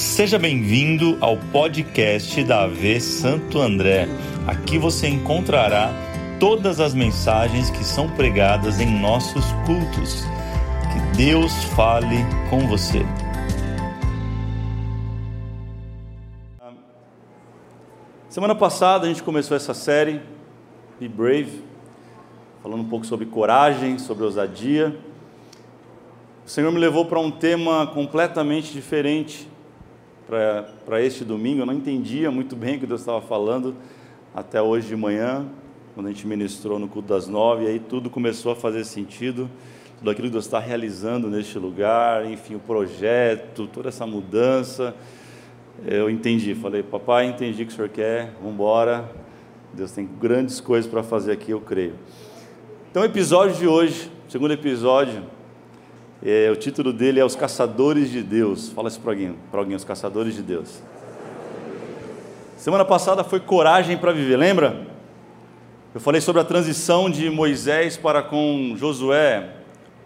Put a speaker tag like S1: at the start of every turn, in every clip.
S1: Seja bem-vindo ao podcast da AV Santo André. Aqui você encontrará todas as mensagens que são pregadas em nossos cultos. Que Deus fale com você. Semana passada a gente começou essa série Be Brave, falando um pouco sobre coragem, sobre ousadia. O Senhor me levou para um tema completamente diferente para este domingo. Eu não entendia muito bem o que Deus estava falando até hoje de manhã, quando a gente ministrou no culto das nove, aí tudo começou a fazer sentido, tudo aquilo que Deus está realizando neste lugar, enfim, o projeto, toda essa mudança. Eu entendi, falei, papai, entendi o que o senhor quer, vamos embora. Deus tem grandes coisas para fazer aqui, eu creio. Então, episódio de hoje, segundo episódio, é, o título dele é Os Caçadores de Deus. Fala isso para alguém, para alguém, Os Caçadores de Deus. Semana passada foi Coragem para Viver, lembra? Eu falei sobre a transição de Moisés para com Josué.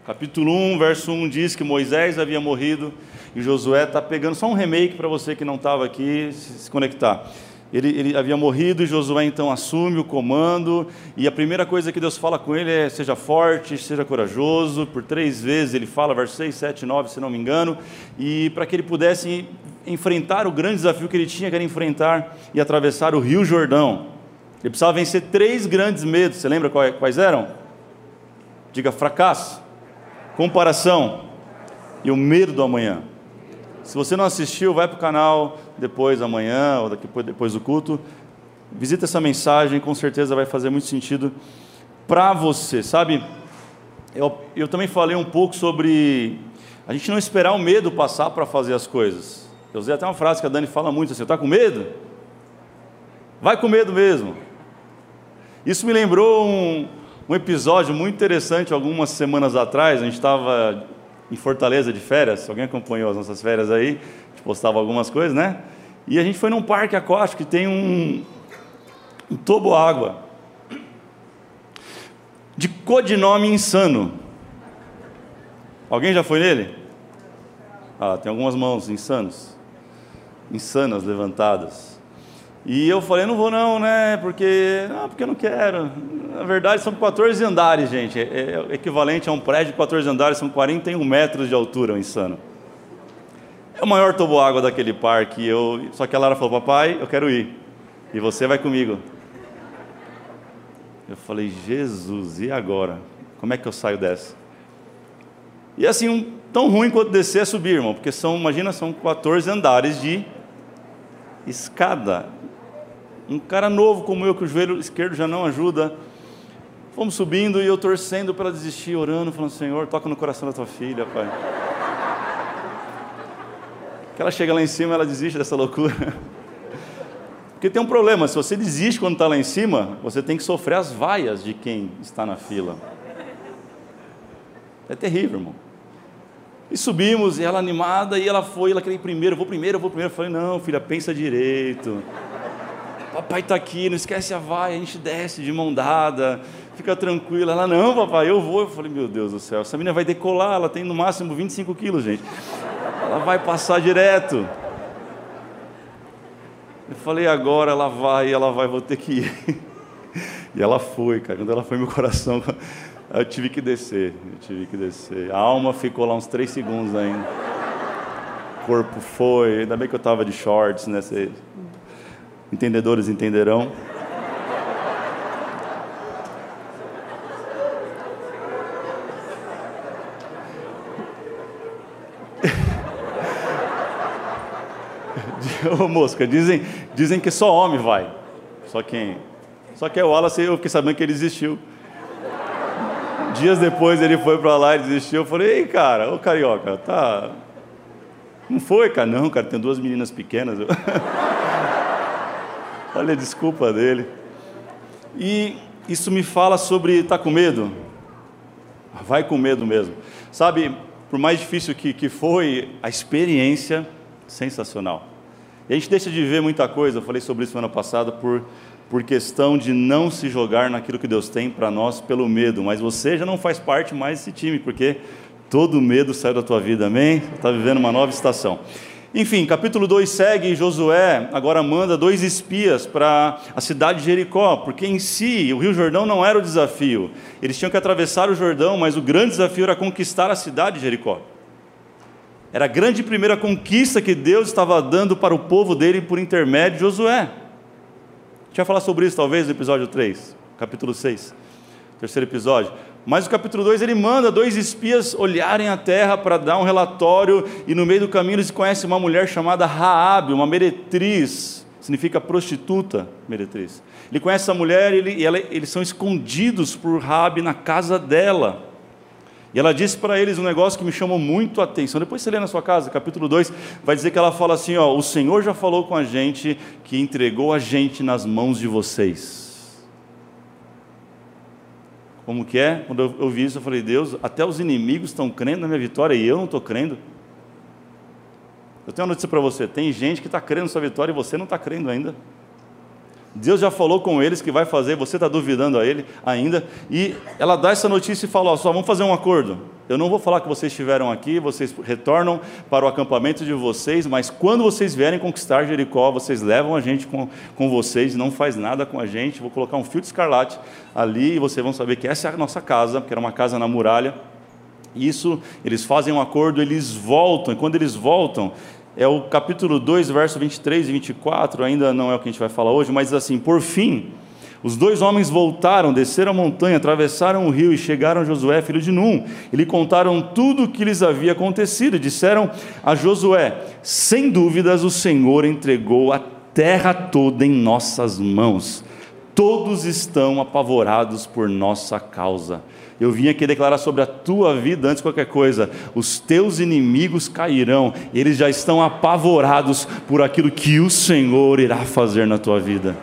S1: Capítulo 1, verso 1 diz que Moisés havia morrido e Josué está pegando só um remake para você que não estava aqui se conectar. Ele, ele, havia morrido e Josué então assume o comando. E a primeira coisa que Deus fala com ele é: seja forte, seja corajoso. Por três vezes ele fala, versos 6, 7, 9, se não me engano. E para que ele pudesse enfrentar o grande desafio que ele tinha, que era enfrentar e atravessar o Rio Jordão. Ele precisava vencer três grandes medos. Você lembra quais eram? Diga fracasso, comparação e o medo do amanhã. Se você não assistiu, vai para o canal depois, amanhã, ou depois, depois do culto. Visita essa mensagem, com certeza vai fazer muito sentido para você. Sabe, eu, eu também falei um pouco sobre a gente não esperar o medo passar para fazer as coisas. Eu usei até uma frase que a Dani fala muito assim: está com medo? Vai com medo mesmo. Isso me lembrou um, um episódio muito interessante algumas semanas atrás. A gente estava em Fortaleza de férias. Alguém acompanhou as nossas férias aí? A gente postava algumas coisas, né? E a gente foi num parque aquático que tem um, um toboágua de codinome insano. Alguém já foi nele? Ah, tem algumas mãos insanos, insanas levantadas. E eu falei, não vou não, né? Porque, não, porque eu não quero. Na verdade, são 14 andares, gente. É, é equivalente a um prédio de 14 andares, são 41 metros de altura, um insano. É o maior toboágua daquele parque. Eu, só que a Lara falou, papai, eu quero ir. E você vai comigo. Eu falei, Jesus, e agora? Como é que eu saio dessa? E assim, um, tão ruim quanto descer é subir, irmão, porque são, imagina, são 14 andares de escada. Um cara novo como eu, que o joelho esquerdo já não ajuda. Fomos subindo e eu torcendo para desistir, orando, falando: Senhor, toca no coração da tua filha, Pai. Que ela chega lá em cima, ela desiste dessa loucura. Porque tem um problema: se você desiste quando está lá em cima, você tem que sofrer as vaias de quem está na fila. É terrível, irmão. E subimos, e ela animada, e ela foi, ela queria ir primeiro, eu vou primeiro, eu vou primeiro. Eu falei: Não, filha, pensa direito papai está aqui, não esquece a vai, a gente desce de mão dada, fica tranquila. Ela, não, papai, eu vou. Eu falei, meu Deus do céu, essa menina vai decolar, ela tem no máximo 25 quilos, gente. Ela vai passar direto. Eu falei, agora ela vai, ela vai, vou ter que ir. E ela foi, cara. Quando ela foi, meu coração, eu tive que descer, eu tive que descer. A alma ficou lá uns três segundos ainda. O corpo foi, ainda bem que eu estava de shorts, né? Entendedores entenderão. Ô mosca, dizem, dizem que só homem vai. Só quem? Só que é o Wallace, eu fiquei sabendo que ele desistiu. Dias depois ele foi para lá e desistiu. Eu falei, ei, cara, ô carioca, tá. Não foi, cara? Não, cara, tem duas meninas pequenas. Olha a desculpa dele. E isso me fala sobre estar tá com medo. Vai com medo mesmo. Sabe, por mais difícil que, que foi, a experiência sensacional. E a gente deixa de ver muita coisa, eu falei sobre isso semana passada, por, por questão de não se jogar naquilo que Deus tem para nós pelo medo. Mas você já não faz parte mais desse time, porque todo medo saiu da tua vida, amém? Está vivendo uma nova estação. Enfim, capítulo 2 segue e Josué agora manda dois espias para a cidade de Jericó, porque em si o Rio Jordão não era o desafio. Eles tinham que atravessar o Jordão, mas o grande desafio era conquistar a cidade de Jericó. Era a grande primeira conquista que Deus estava dando para o povo dele por intermédio de Josué. A gente vai falar sobre isso talvez no episódio 3, capítulo 6, terceiro episódio. Mas o capítulo 2 ele manda dois espias olharem a terra para dar um relatório, e no meio do caminho eles conhecem uma mulher chamada Raabe, uma meretriz, significa prostituta, meretriz. Ele conhece essa mulher ele, e ela, eles são escondidos por Raabe na casa dela. E ela disse para eles um negócio que me chamou muito a atenção. Depois você lê na sua casa, capítulo 2, vai dizer que ela fala assim: ó, o Senhor já falou com a gente que entregou a gente nas mãos de vocês. Como que é? Quando eu ouvi isso, eu falei, Deus, até os inimigos estão crendo na minha vitória e eu não estou crendo. Eu tenho uma notícia para você: tem gente que está crendo na sua vitória e você não está crendo ainda. Deus já falou com eles que vai fazer, você está duvidando a ele ainda. E ela dá essa notícia e fala: ó, só vamos fazer um acordo. Eu não vou falar que vocês estiveram aqui, vocês retornam para o acampamento de vocês, mas quando vocês vierem conquistar Jericó, vocês levam a gente com, com vocês, não faz nada com a gente. Vou colocar um fio de escarlate ali e vocês vão saber que essa é a nossa casa, que era uma casa na muralha. Isso, eles fazem um acordo, eles voltam, e quando eles voltam, é o capítulo 2, verso 23 e 24, ainda não é o que a gente vai falar hoje, mas assim, por fim, os dois homens voltaram, desceram a montanha, atravessaram o rio e chegaram a Josué, filho de Num. E lhe contaram tudo o que lhes havia acontecido. Disseram a Josué: Sem dúvidas, o Senhor entregou a terra toda em nossas mãos. Todos estão apavorados por nossa causa. Eu vim aqui declarar sobre a tua vida antes de qualquer coisa. Os teus inimigos cairão, eles já estão apavorados por aquilo que o Senhor irá fazer na tua vida.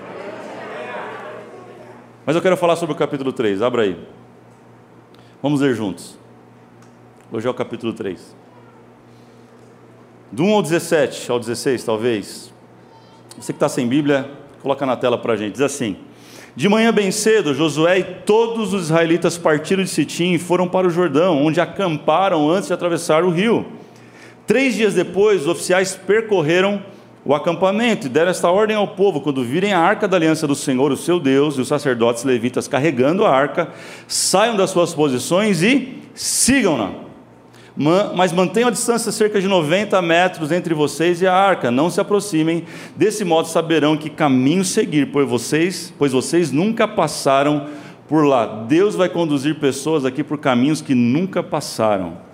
S1: Mas eu quero falar sobre o capítulo 3, abra aí. Vamos ler juntos. Hoje é o capítulo 3. Do 1 ao 17, ao 16, talvez. Você que está sem Bíblia, coloca na tela para a gente. Diz assim. De manhã bem cedo, Josué e todos os israelitas partiram de Sitim e foram para o Jordão, onde acamparam antes de atravessar o rio. Três dias depois, os oficiais percorreram o acampamento e deram esta ordem ao povo: quando virem a arca da aliança do Senhor, o seu Deus, e os sacerdotes levitas carregando a arca, saiam das suas posições e sigam-na mas mantenham a distância cerca de 90 metros entre vocês e a arca, não se aproximem, desse modo saberão que caminho seguir, pois vocês, pois vocês nunca passaram por lá. Deus vai conduzir pessoas aqui por caminhos que nunca passaram.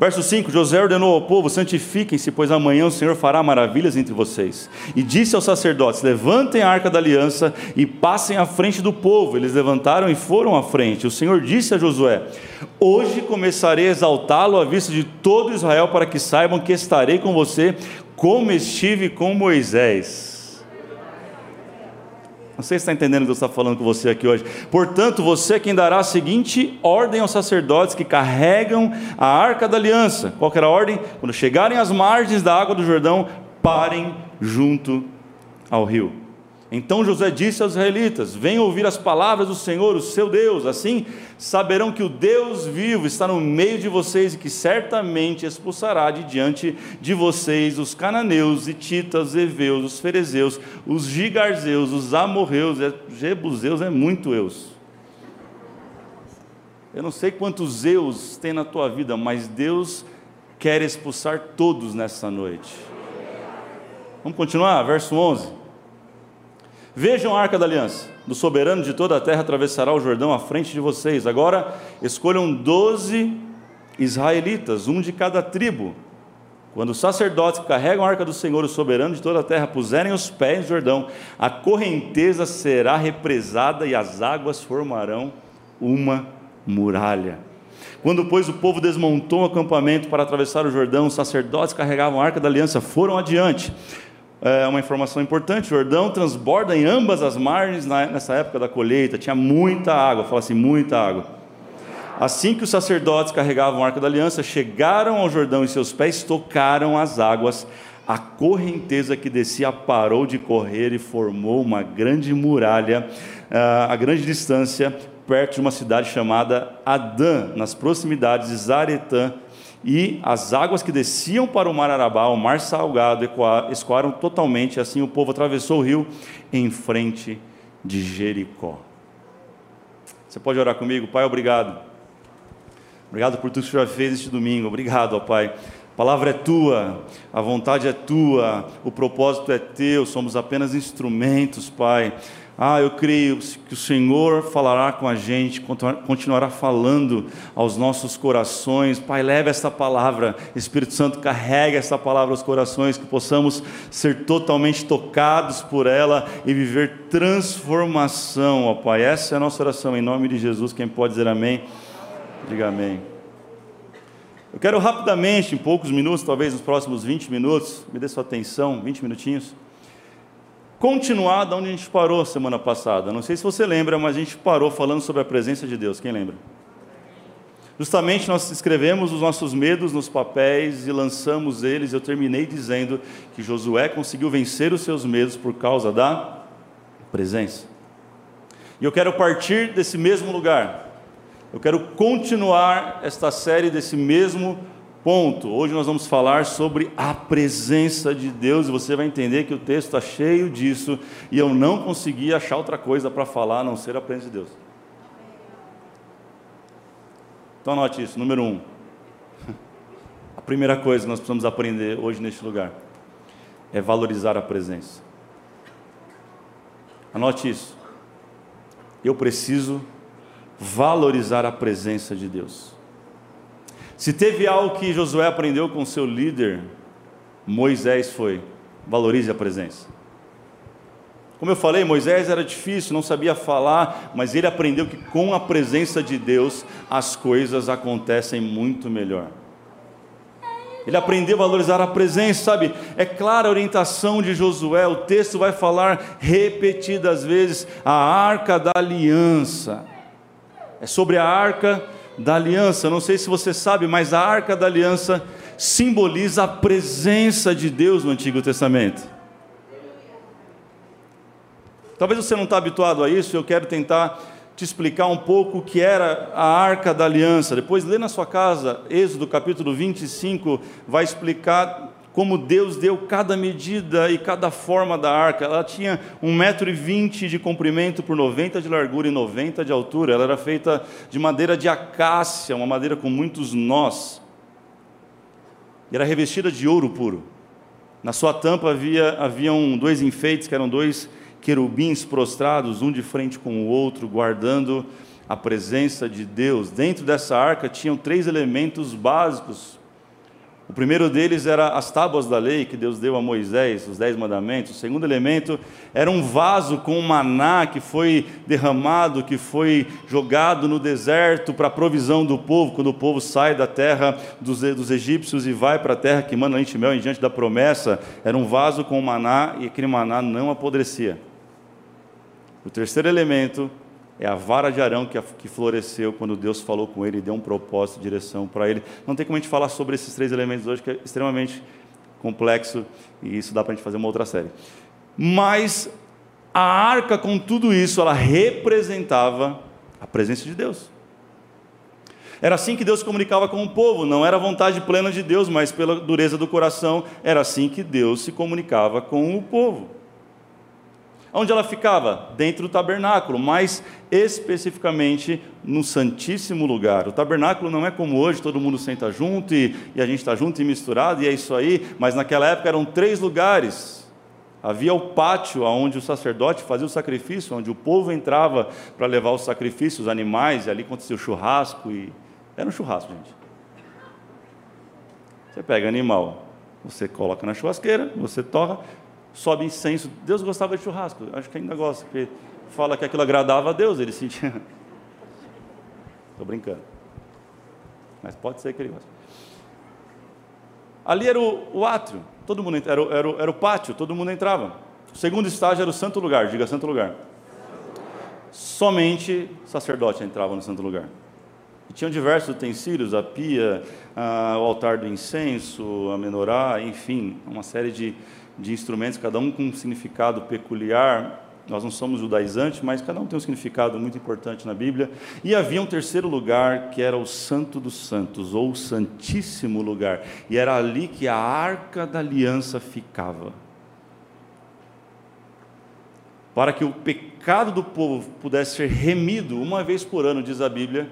S1: Verso 5: José ordenou ao povo: santifiquem-se, pois amanhã o Senhor fará maravilhas entre vocês. E disse aos sacerdotes: levantem a arca da aliança e passem à frente do povo. Eles levantaram e foram à frente. O Senhor disse a Josué: Hoje começarei a exaltá-lo à vista de todo Israel, para que saibam que estarei com você, como estive com Moisés. Não sei se está entendendo o que Deus está falando com você aqui hoje. Portanto, você é quem dará a seguinte ordem aos sacerdotes que carregam a arca da aliança. Qual era a ordem? Quando chegarem às margens da água do Jordão, parem junto ao rio. Então José disse aos israelitas: Venham ouvir as palavras do Senhor, o seu Deus. Assim saberão que o Deus vivo está no meio de vocês e que certamente expulsará de diante de vocês os cananeus, ititas, os heveus, os ferezeus, os gigarzeus, os amorreus, os jebuseus, é muito eus. Eu não sei quantos eus tem na tua vida, mas Deus quer expulsar todos nessa noite. Vamos continuar? Verso 11. Vejam a arca da aliança. Do soberano de toda a terra atravessará o Jordão à frente de vocês. Agora escolham doze israelitas, um de cada tribo. Quando os sacerdotes que carregam a arca do Senhor, o soberano de toda a terra, puserem os pés no Jordão, a correnteza será represada e as águas formarão uma muralha. Quando, pois, o povo desmontou o acampamento para atravessar o Jordão, os sacerdotes carregavam a arca da aliança foram adiante é uma informação importante: o Jordão transborda em ambas as margens nessa época da colheita, tinha muita água, fala assim, muita água. Assim que os sacerdotes carregavam a arca da aliança, chegaram ao Jordão e seus pés tocaram as águas, a correnteza que descia parou de correr e formou uma grande muralha, a grande distância, perto de uma cidade chamada Adã, nas proximidades de Zaretã, e as águas que desciam para o mar Arabá, o mar salgado, escoaram totalmente, assim o povo atravessou o rio em frente de Jericó. Você pode orar comigo? Pai, obrigado. Obrigado por tudo que o Senhor fez este domingo. Obrigado, ó Pai. A palavra é tua, a vontade é tua, o propósito é teu, somos apenas instrumentos, Pai. Ah, eu creio que o Senhor falará com a gente, continuará falando aos nossos corações. Pai, leve esta palavra, Espírito Santo, carrega esta palavra aos corações, que possamos ser totalmente tocados por ela e viver transformação, ó Pai. Essa é a nossa oração, em nome de Jesus. Quem pode dizer amém? Diga amém. Eu quero rapidamente, em poucos minutos, talvez nos próximos 20 minutos, me dê sua atenção, 20 minutinhos continuar da onde a gente parou semana passada. Não sei se você lembra, mas a gente parou falando sobre a presença de Deus. Quem lembra? Justamente nós escrevemos os nossos medos nos papéis e lançamos eles. Eu terminei dizendo que Josué conseguiu vencer os seus medos por causa da presença. E eu quero partir desse mesmo lugar. Eu quero continuar esta série desse mesmo Ponto. Hoje nós vamos falar sobre a presença de Deus e você vai entender que o texto está cheio disso e eu não consegui achar outra coisa para falar a não ser a presença de Deus. Então anote isso. Número um. A primeira coisa que nós precisamos aprender hoje neste lugar é valorizar a presença. Anote isso. Eu preciso valorizar a presença de Deus. Se teve algo que Josué aprendeu com seu líder, Moisés foi: valorize a presença. Como eu falei, Moisés era difícil, não sabia falar, mas ele aprendeu que com a presença de Deus as coisas acontecem muito melhor. Ele aprendeu a valorizar a presença, sabe? É clara a orientação de Josué, o texto vai falar repetidas vezes a arca da aliança. É sobre a arca da aliança. Não sei se você sabe, mas a arca da aliança simboliza a presença de Deus no Antigo Testamento. Talvez você não está habituado a isso, eu quero tentar te explicar um pouco o que era a arca da aliança. Depois, lê na sua casa, Êxodo capítulo 25, vai explicar como Deus deu cada medida e cada forma da arca. Ela tinha 1,20m de comprimento por 90 de largura e 90 de altura. Ela era feita de madeira de acácia, uma madeira com muitos nós. E era revestida de ouro puro. Na sua tampa havia haviam dois enfeites, que eram dois querubins prostrados, um de frente com o outro, guardando a presença de Deus. Dentro dessa arca tinham três elementos básicos o primeiro deles era as tábuas da lei que Deus deu a Moisés, os dez mandamentos. O segundo elemento era um vaso com maná que foi derramado, que foi jogado no deserto para a provisão do povo, quando o povo sai da terra dos, dos egípcios e vai para a terra que manda leite mel em diante da promessa. Era um vaso com maná e aquele maná não apodrecia. O terceiro elemento é a vara de Arão que, floresceu quando Deus falou com ele e deu um propósito, direção para ele. Não tem como a gente falar sobre esses três elementos hoje, que é extremamente complexo e isso dá para a gente fazer uma outra série. Mas a arca, com tudo isso, ela representava a presença de Deus. Era assim que Deus comunicava com o povo, não era vontade plena de Deus, mas pela dureza do coração, era assim que Deus se comunicava com o povo. Onde ela ficava? Dentro do tabernáculo, mais especificamente no Santíssimo Lugar. O tabernáculo não é como hoje, todo mundo senta junto e, e a gente está junto e misturado, e é isso aí, mas naquela época eram três lugares. Havia o pátio onde o sacerdote fazia o sacrifício, onde o povo entrava para levar os sacrifícios, os animais, e ali acontecia o churrasco. E... Era um churrasco, gente. Você pega animal, você coloca na churrasqueira, você torra, sobe incenso. Deus gostava de churrasco, acho que ainda gosta, porque fala que aquilo agradava a Deus, ele sentia. Estou brincando. Mas pode ser que ele goste. Ali era o, o átrio, todo mundo era, era, era o pátio, todo mundo entrava. O segundo estágio era o santo lugar, diga santo lugar. Somente sacerdote entrava no santo lugar. E tinham diversos utensílios, a pia, a, o altar do incenso, a menorá, enfim, uma série de, de instrumentos, cada um com um significado peculiar. Nós não somos judaizantes, mas cada um tem um significado muito importante na Bíblia. E havia um terceiro lugar que era o Santo dos Santos, ou o Santíssimo Lugar. E era ali que a arca da aliança ficava. Para que o pecado do povo pudesse ser remido uma vez por ano, diz a Bíblia,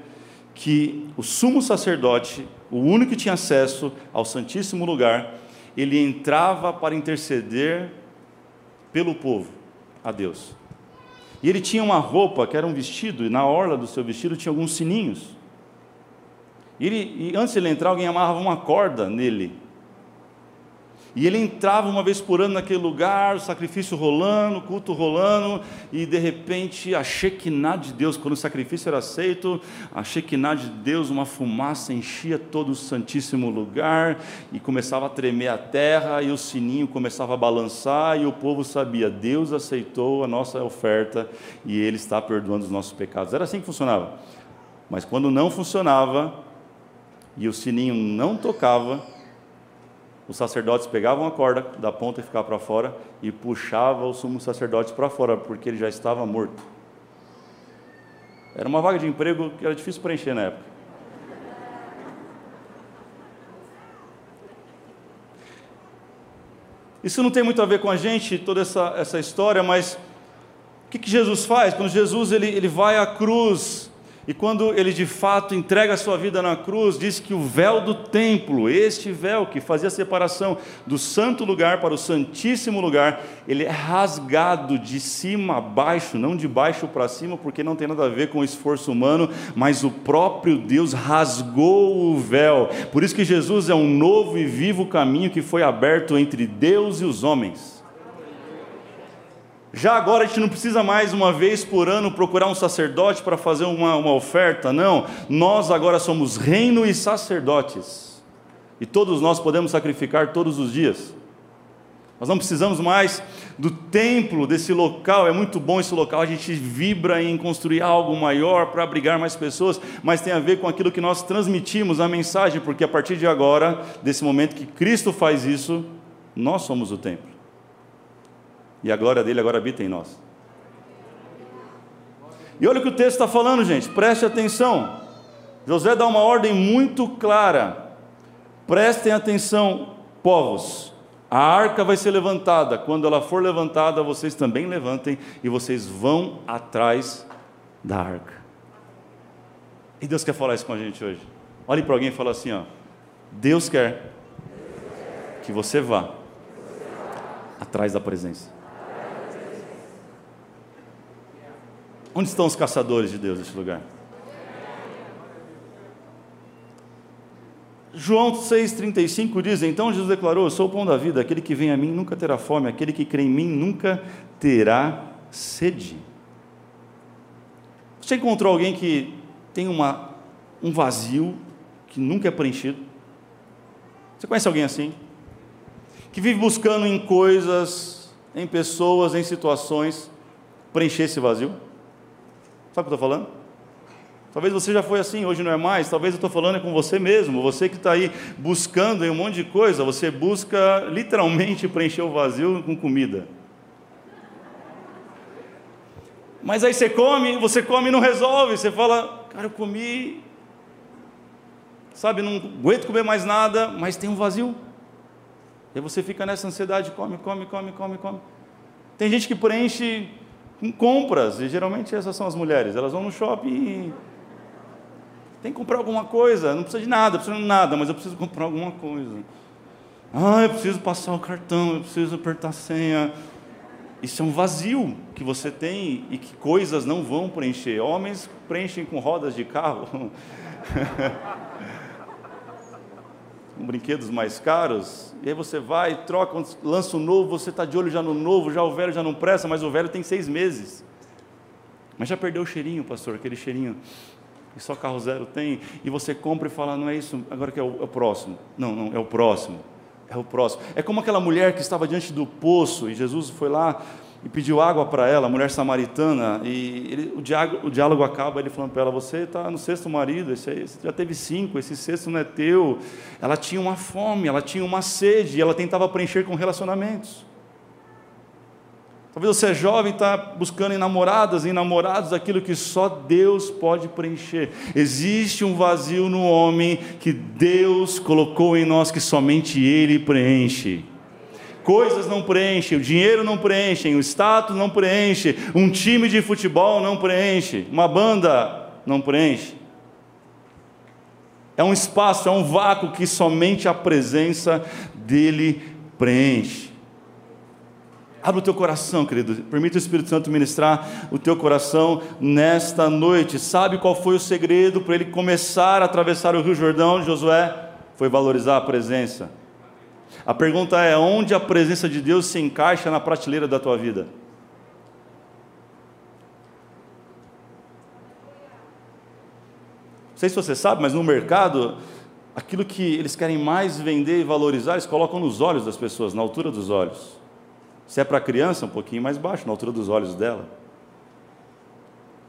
S1: que o sumo sacerdote, o único que tinha acesso ao Santíssimo Lugar, ele entrava para interceder pelo povo a Deus. E ele tinha uma roupa que era um vestido, e na orla do seu vestido tinha alguns sininhos. E, ele, e antes de ele entrar, alguém amarrava uma corda nele. E ele entrava uma vez por ano naquele lugar, o sacrifício rolando, o culto rolando, e de repente a Shekinah de Deus, quando o sacrifício era aceito, a Shekinah de Deus, uma fumaça enchia todo o santíssimo lugar, e começava a tremer a terra, e o sininho começava a balançar, e o povo sabia: Deus aceitou a nossa oferta e Ele está perdoando os nossos pecados. Era assim que funcionava. Mas quando não funcionava, e o sininho não tocava, os sacerdotes pegavam a corda da ponta e ficava para fora e puxava o sumo sacerdote para fora, porque ele já estava morto. Era uma vaga de emprego que era difícil preencher na época. Isso não tem muito a ver com a gente, toda essa, essa história, mas o que, que Jesus faz? Quando Jesus ele, ele vai à cruz, e quando ele de fato entrega a sua vida na cruz, diz que o véu do templo, este véu que fazia a separação do santo lugar para o santíssimo lugar, ele é rasgado de cima a baixo, não de baixo para cima, porque não tem nada a ver com o esforço humano, mas o próprio Deus rasgou o véu. Por isso que Jesus é um novo e vivo caminho que foi aberto entre Deus e os homens. Já agora a gente não precisa mais uma vez por ano procurar um sacerdote para fazer uma, uma oferta, não. Nós agora somos reino e sacerdotes. E todos nós podemos sacrificar todos os dias. Nós não precisamos mais do templo, desse local, é muito bom esse local, a gente vibra em construir algo maior para abrigar mais pessoas, mas tem a ver com aquilo que nós transmitimos, a mensagem, porque a partir de agora, desse momento que Cristo faz isso, nós somos o templo. E a glória dele agora habita em nós. E olha o que o texto está falando, gente, preste atenção. José dá uma ordem muito clara. Prestem atenção, povos. A arca vai ser levantada. Quando ela for levantada, vocês também levantem e vocês vão atrás da arca. E Deus quer falar isso com a gente hoje. Olhe para alguém e fala assim: ó, Deus quer que você vá atrás da presença. Onde estão os caçadores de Deus nesse lugar? João 6,35 diz: Então Jesus declarou: Eu sou o pão da vida, aquele que vem a mim nunca terá fome, aquele que crê em mim nunca terá sede. Você encontrou alguém que tem uma, um vazio que nunca é preenchido? Você conhece alguém assim? Que vive buscando em coisas, em pessoas, em situações, preencher esse vazio? Sabe o que eu estou falando? Talvez você já foi assim, hoje não é mais. Talvez eu estou falando é com você mesmo. Você que está aí buscando um monte de coisa, você busca literalmente preencher o vazio com comida. Mas aí você come, você come e não resolve. Você fala, cara, eu comi, sabe, não aguento comer mais nada, mas tem um vazio. E aí você fica nessa ansiedade, come, come, come, come, come. Tem gente que preenche com compras, e geralmente essas são as mulheres, elas vão no shopping e tem que comprar alguma coisa, não precisa de nada, precisa de nada, mas eu preciso comprar alguma coisa. Ah, eu preciso passar o cartão, eu preciso apertar a senha. Isso é um vazio que você tem e que coisas não vão preencher. Homens preenchem com rodas de carro. brinquedos mais caros, e aí você vai, troca, lança o novo, você está de olho já no novo, já o velho já não presta, mas o velho tem seis meses. Mas já perdeu o cheirinho, pastor, aquele cheirinho que só carro zero tem, e você compra e fala, não é isso, agora que é o, é o próximo. Não, não, é o próximo. É o próximo. É como aquela mulher que estava diante do poço, e Jesus foi lá, e pediu água para ela, mulher samaritana, e ele, o, diálogo, o, diálogo, acaba ele falando para ela: Você está no sexto marido, esse você já teve cinco, esse sexto não é teu. Ela tinha uma fome, ela tinha uma sede, e ela tentava preencher com relacionamentos. Talvez você é jovem e está buscando em namoradas, em namorados, aquilo que só Deus pode preencher. Existe um vazio no homem que Deus colocou em nós que somente Ele preenche. Coisas não preenchem, o dinheiro não preenche, o status não preenche, um time de futebol não preenche, uma banda não preenche. É um espaço, é um vácuo que somente a presença dele preenche. Abra o teu coração, querido. Permita o Espírito Santo ministrar o teu coração nesta noite. Sabe qual foi o segredo para ele começar a atravessar o Rio Jordão, Josué? Foi valorizar a presença. A pergunta é: onde a presença de Deus se encaixa na prateleira da tua vida? Não sei se você sabe, mas no mercado, aquilo que eles querem mais vender e valorizar, eles colocam nos olhos das pessoas, na altura dos olhos. Se é para criança, um pouquinho mais baixo, na altura dos olhos dela.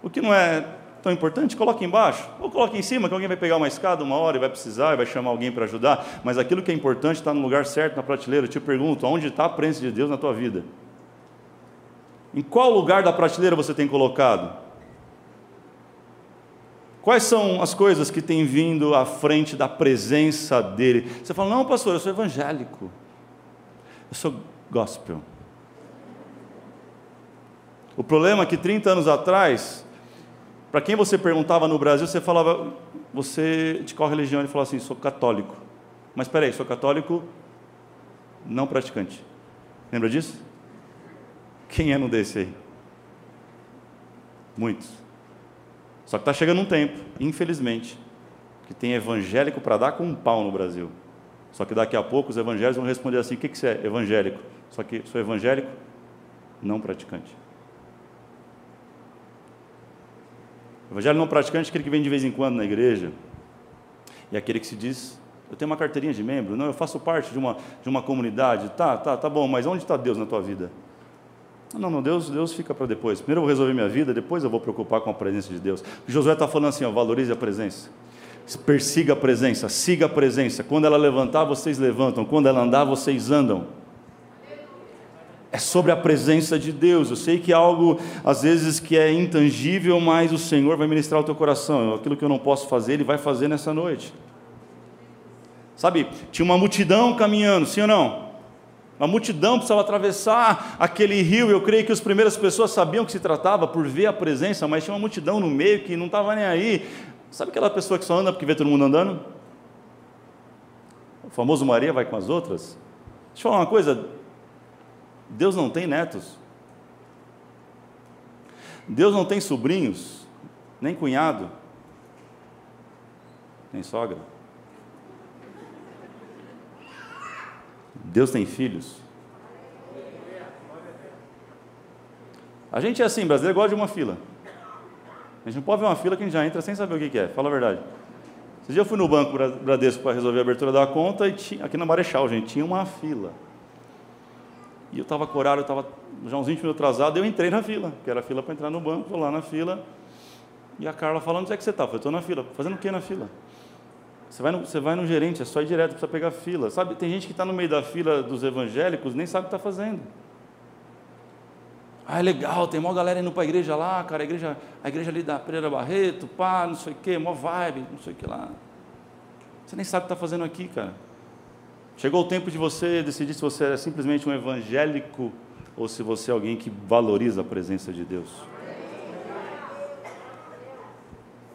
S1: O que não é tão importante, coloque embaixo, ou coloque em cima, que alguém vai pegar uma escada uma hora e vai precisar, e vai chamar alguém para ajudar, mas aquilo que é importante está no lugar certo, na prateleira. Eu te pergunto, onde está a presença de Deus na tua vida? Em qual lugar da prateleira você tem colocado? Quais são as coisas que têm vindo à frente da presença dele? Você fala, não, pastor, eu sou evangélico, eu sou gospel. O problema é que 30 anos atrás, para quem você perguntava no Brasil, você falava, você de qual religião? Ele falava assim, sou católico. Mas espera aí, sou católico não praticante. Lembra disso? Quem é no desse aí? Muitos. Só que está chegando um tempo, infelizmente, que tem evangélico para dar com um pau no Brasil. Só que daqui a pouco os evangélicos vão responder assim: o que, que você é? Evangélico. Só que sou evangélico não praticante. Evangelho não praticante é aquele que vem de vez em quando na igreja, e é aquele que se diz, eu tenho uma carteirinha de membro, não, eu faço parte de uma, de uma comunidade, tá, tá, tá bom, mas onde está Deus na tua vida? Não, não, Deus, Deus fica para depois. Primeiro eu vou resolver minha vida, depois eu vou preocupar com a presença de Deus. Josué está falando assim, ó, valorize a presença. Persiga a presença, siga a presença. Quando ela levantar, vocês levantam. Quando ela andar, vocês andam é sobre a presença de Deus. Eu sei que é algo, às vezes, que é intangível, mas o Senhor vai ministrar o teu coração. Aquilo que eu não posso fazer, Ele vai fazer nessa noite. Sabe, tinha uma multidão caminhando, sim ou não? Uma multidão precisava atravessar aquele rio. Eu creio que as primeiras pessoas sabiam que se tratava por ver a presença, mas tinha uma multidão no meio que não estava nem aí. Sabe aquela pessoa que só anda porque vê todo mundo andando? O famoso Maria vai com as outras? Deixa eu falar uma coisa: Deus não tem netos. Deus não tem sobrinhos, nem cunhado, nem sogra. Deus tem filhos. A gente é assim, brasileiro gosta de uma fila. A gente não pode ver uma fila que a gente já entra sem saber o que é, fala a verdade. Esse dia eu fui no banco Bradesco para resolver a abertura da conta e tinha, aqui na Marechal, gente, tinha uma fila. E eu estava corado, eu estava já uns 20 minutos atrasado, eu entrei na fila, que era a fila para entrar no banco, lá na fila. E a Carla falando, onde é que você está? Eu falei, estou na fila. Fazendo o que na fila? Você vai, no, você vai no gerente, é só ir direto, precisa pegar fila. Sabe, tem gente que está no meio da fila dos evangélicos, nem sabe o que está fazendo. Ah, é legal, tem uma galera indo para a igreja lá, cara, a igreja, a igreja ali da Pereira Barreto, pá, não sei o quê, mó vibe, não sei o que lá. Você nem sabe o que está fazendo aqui, cara. Chegou o tempo de você decidir se você é simplesmente um evangélico ou se você é alguém que valoriza a presença de Deus.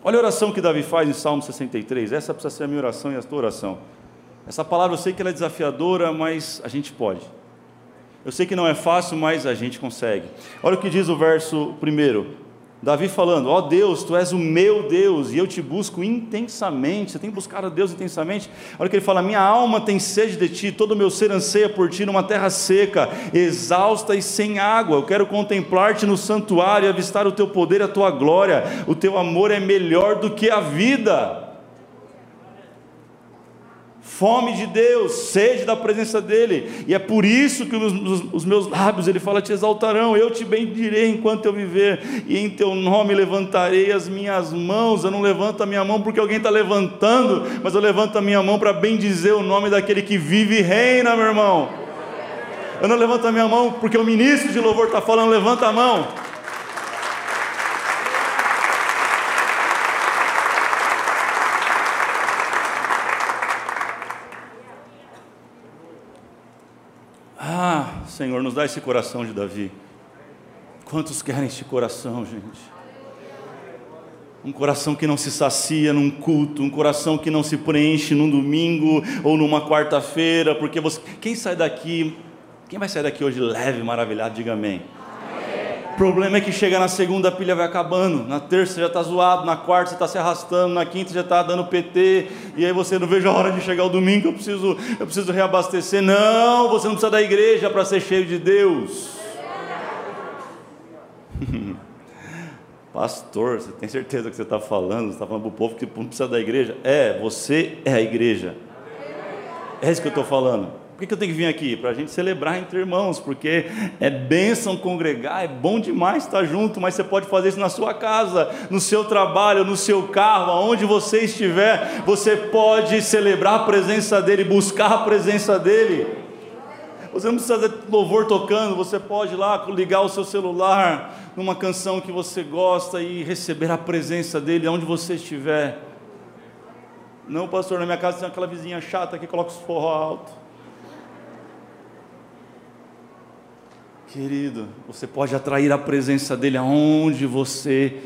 S1: Olha a oração que Davi faz em Salmo 63. Essa precisa ser a minha oração e a tua oração. Essa palavra eu sei que ela é desafiadora, mas a gente pode. Eu sei que não é fácil, mas a gente consegue. Olha o que diz o verso primeiro. Davi falando: Ó oh Deus, tu és o meu Deus e eu te busco intensamente. Você tem buscado a Deus intensamente? Olha que ele fala: Minha alma tem sede de ti, todo o meu ser anseia por ti numa terra seca, exausta e sem água. Eu quero contemplar-te no santuário e avistar o teu poder e a tua glória. O teu amor é melhor do que a vida fome de Deus, sede da presença dEle, e é por isso que os, os, os, meus lábios, Ele fala, te exaltarão, eu te bendirei enquanto eu viver, e em Teu nome levantarei as minhas mãos, eu não levanto a minha mão porque alguém está levantando, mas eu levanto a minha mão para bendizer o nome daquele que vive e reina, meu irmão. Eu não levanto a minha mão porque o ministro de louvor está falando, levanta a mão. Ah, Senhor, nos dá esse coração de Davi. Quantos querem este coração, gente? Um coração que não se sacia num culto, um coração que não se preenche num domingo ou numa quarta-feira, porque você. Quem sai daqui, quem vai sair daqui hoje leve, maravilhado, diga amém. O problema é que chega na segunda a pilha vai acabando, na terça já está zoado, na quarta você está se arrastando, na quinta já está dando PT, e aí você não vejo a hora de chegar o domingo, eu preciso, eu preciso reabastecer. Não, você não precisa da igreja para ser cheio de Deus. Pastor, você tem certeza que você está falando? Você está falando para o povo que não precisa da igreja? É, você é a igreja. É isso que eu estou falando. Que, que eu tenho que vir aqui? Para a gente celebrar entre irmãos, porque é bênção congregar, é bom demais estar junto, mas você pode fazer isso na sua casa, no seu trabalho, no seu carro, aonde você estiver, você pode celebrar a presença dEle, buscar a presença dEle. Você não precisa de louvor tocando, você pode ir lá ligar o seu celular numa canção que você gosta e receber a presença dele onde você estiver. Não, pastor, na minha casa tem aquela vizinha chata que coloca os forró alto. Querido, você pode atrair a presença dele aonde você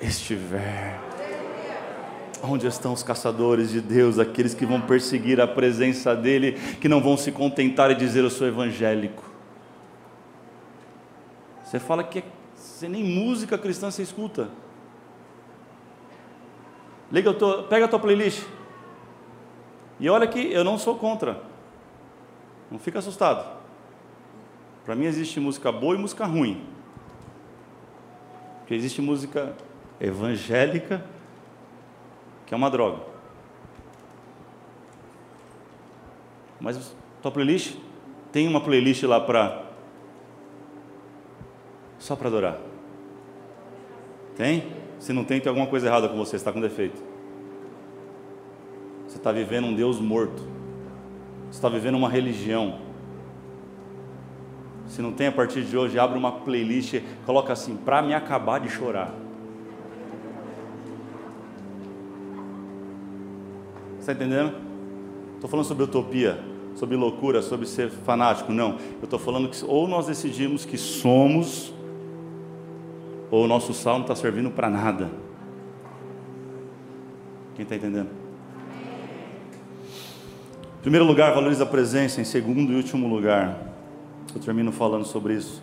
S1: estiver. Onde estão os caçadores de Deus, aqueles que vão perseguir a presença dEle, que não vão se contentar e dizer eu sou evangélico? Você fala que você nem música cristã você escuta. Liga tua, pega a tua playlist. E olha que eu não sou contra. Não fica assustado. Para mim existe música boa e música ruim. Porque existe música evangélica que é uma droga. Mas tua playlist tem uma playlist lá para só para adorar. Tem? Se não tem, tem alguma coisa errada com você, está com defeito. Você está vivendo um Deus morto. Você está vivendo uma religião. Se não tem, a partir de hoje, abre uma playlist, coloca assim, para me acabar de chorar. Está entendendo? Estou falando sobre utopia, sobre loucura, sobre ser fanático. Não. Eu estou falando que ou nós decidimos que somos, ou o nosso sal não está servindo para nada. Quem está entendendo? Em primeiro lugar, valorize a presença. Em segundo e último lugar, eu termino falando sobre isso.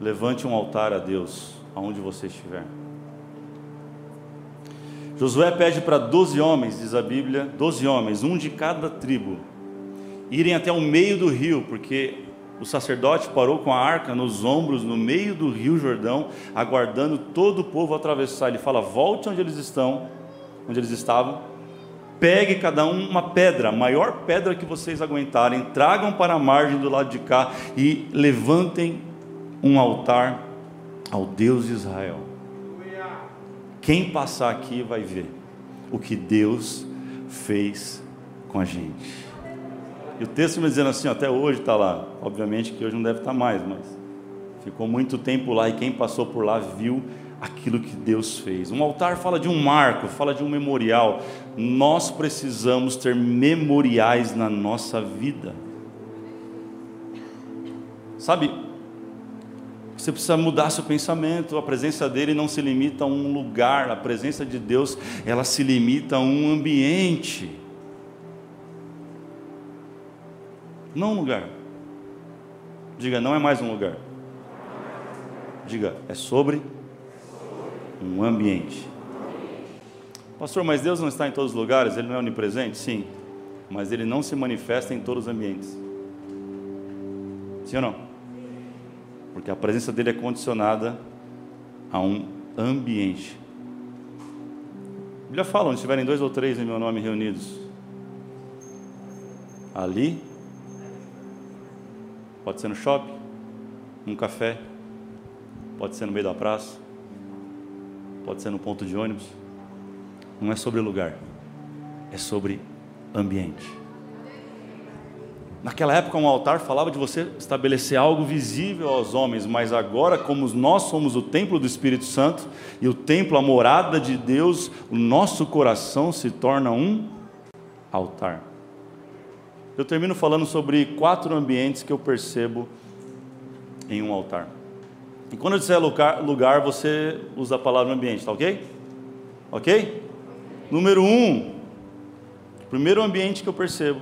S1: Levante um altar a Deus, aonde você estiver. Josué pede para doze homens, diz a Bíblia, doze homens, um de cada tribo, irem até o meio do rio, porque o sacerdote parou com a arca nos ombros, no meio do rio Jordão, aguardando todo o povo atravessar. Ele fala: volte onde eles estão, onde eles estavam, pegue cada um uma pedra, a maior pedra que vocês aguentarem, tragam para a margem do lado de cá e levantem um altar ao Deus de Israel. Quem passar aqui vai ver o que Deus fez com a gente. E o texto me dizendo assim, até hoje está lá. Obviamente que hoje não deve estar tá mais, mas ficou muito tempo lá e quem passou por lá viu aquilo que Deus fez. Um altar fala de um marco, fala de um memorial. Nós precisamos ter memoriais na nossa vida. Sabe, você precisa mudar seu pensamento. A presença dele não se limita a um lugar, a presença de Deus, ela se limita a um ambiente. Não um lugar. Diga, não é mais um lugar. Diga, é sobre um ambiente. Pastor, mas Deus não está em todos os lugares, Ele não é onipresente? Sim, mas Ele não se manifesta em todos os ambientes. Sim ou não? porque a presença dele é condicionada a um ambiente. A Bíblia fala: onde estiverem dois ou três em meu nome reunidos, ali, pode ser no shopping, num café, pode ser no meio da praça, pode ser no ponto de ônibus. Não é sobre lugar, é sobre ambiente. Naquela época, um altar falava de você estabelecer algo visível aos homens, mas agora, como nós somos o templo do Espírito Santo e o templo, a morada de Deus, o nosso coração se torna um altar. Eu termino falando sobre quatro ambientes que eu percebo em um altar. E quando eu disser lugar, lugar você usa a palavra ambiente, tá ok? Ok? Número um, o primeiro ambiente que eu percebo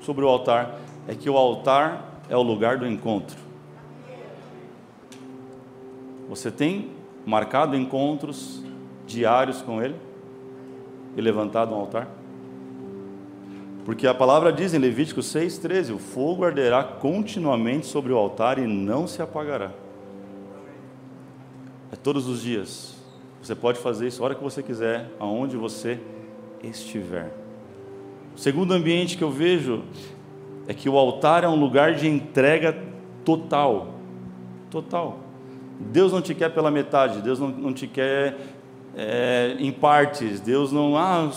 S1: sobre o altar é que o altar é o lugar do encontro. Você tem marcado encontros diários com Ele e levantado um altar? Porque a palavra diz em Levítico 6,13: o fogo arderá continuamente sobre o altar e não se apagará. Todos os dias. Você pode fazer isso a hora que você quiser, aonde você estiver. O segundo ambiente que eu vejo é que o altar é um lugar de entrega total. Total. Deus não te quer pela metade, Deus não, não te quer é, em partes, Deus não. Ah,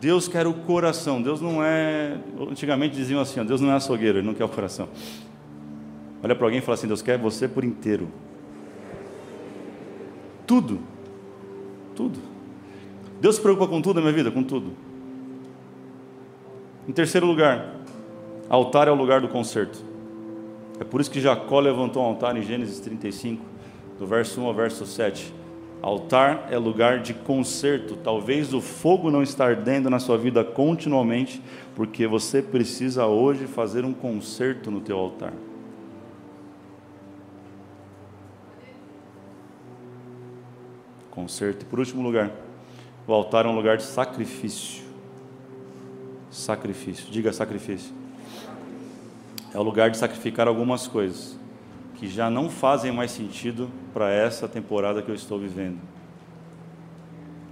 S1: Deus quer o coração, Deus não é. Antigamente diziam assim: Deus não é açougueiro, Ele não quer o coração. Olha para alguém e fala assim: Deus quer você por inteiro. Tudo. Tudo. Deus se preocupa com tudo na minha vida? Com tudo. Em terceiro lugar, Altar é o lugar do conserto. É por isso que Jacó levantou um altar em Gênesis 35, do verso 1 ao verso 7. Altar é lugar de conserto. Talvez o fogo não está ardendo na sua vida continuamente, porque você precisa hoje fazer um conserto no teu altar. Conserto. E por último lugar, o altar é um lugar de sacrifício. Sacrifício. Diga sacrifício é o lugar de sacrificar algumas coisas que já não fazem mais sentido para essa temporada que eu estou vivendo.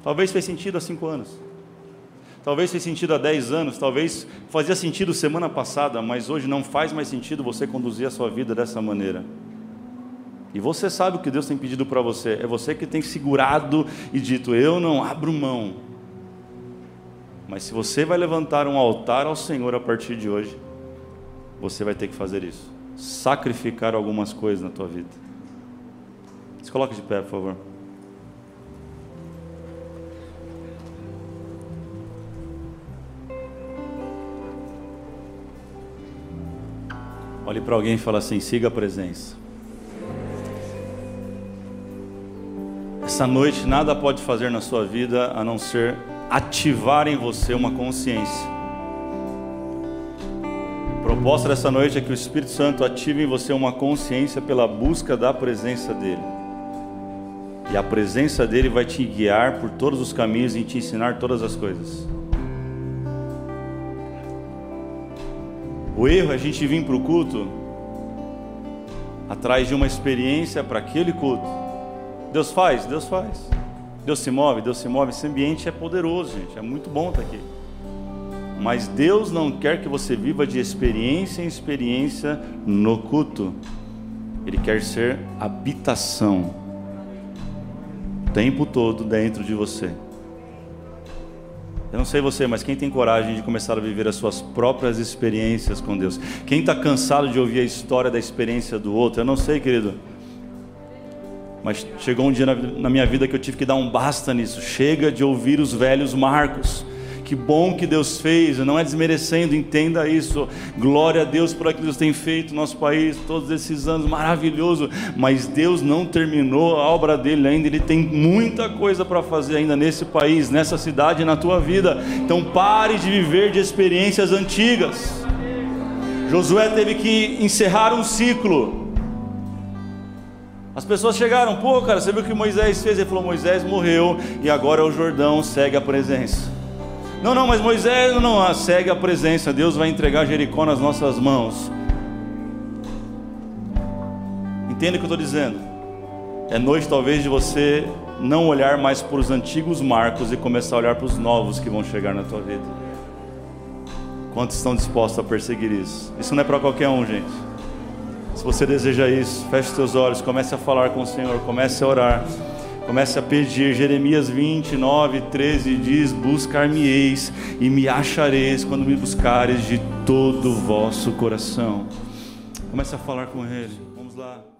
S1: Talvez fez sentido há cinco anos, talvez fez sentido há dez anos, talvez fazia sentido semana passada, mas hoje não faz mais sentido você conduzir a sua vida dessa maneira. E você sabe o que Deus tem pedido para você, é você que tem segurado e dito: Eu não abro mão. Mas se você vai levantar um altar ao Senhor a partir de hoje, você vai ter que fazer isso. Sacrificar algumas coisas na tua vida. Se coloque de pé, por favor. Olhe para alguém e fala assim: siga a presença. Essa noite nada pode fazer na sua vida a não ser ativar em você uma consciência proposta dessa noite é que o Espírito Santo ative em você uma consciência pela busca da presença dEle. E a presença dEle vai te guiar por todos os caminhos e te ensinar todas as coisas. O erro é a gente vir para o culto atrás de uma experiência para aquele culto. Deus faz, Deus faz. Deus se move, Deus se move. Esse ambiente é poderoso, gente. É muito bom estar aqui. Mas Deus não quer que você viva de experiência em experiência no culto. Ele quer ser habitação o tempo todo dentro de você. Eu não sei você, mas quem tem coragem de começar a viver as suas próprias experiências com Deus? Quem está cansado de ouvir a história da experiência do outro? Eu não sei, querido. Mas chegou um dia na, minha vida que eu tive que dar um basta nisso. Chega de ouvir os velhos marcos que bom que Deus fez, não é desmerecendo, entenda isso. Glória a Deus por aquilo que Deus tem feito no nosso país, todos esses anos, maravilhoso. Mas Deus não terminou a obra dele ainda, ele tem muita coisa para fazer ainda nesse país, nessa cidade, na tua vida. Então pare de viver de experiências antigas. Josué teve que encerrar um ciclo. As pessoas chegaram, pô, cara, você viu o que Moisés fez? Ele falou: Moisés morreu e agora o Jordão segue a presença. Não, não, mas Moisés não, não, ah, segue a presença. Deus vai entregar Jericó nas nossas mãos. Entenda o que eu estou dizendo. É noite talvez de você não olhar mais para os antigos marcos e começar a olhar para os novos que vão chegar na tua vida. Quantos estão dispostos a perseguir isso? Isso não é para qualquer um, gente. Se você deseja isso, feche seus olhos, comece a falar com o Senhor, comece a orar. Comece a pedir. Jeremias 29, 13 diz: Buscar-me-eis e me achareis quando me buscares de todo o vosso coração. Comece a falar com Ele. Vamos lá.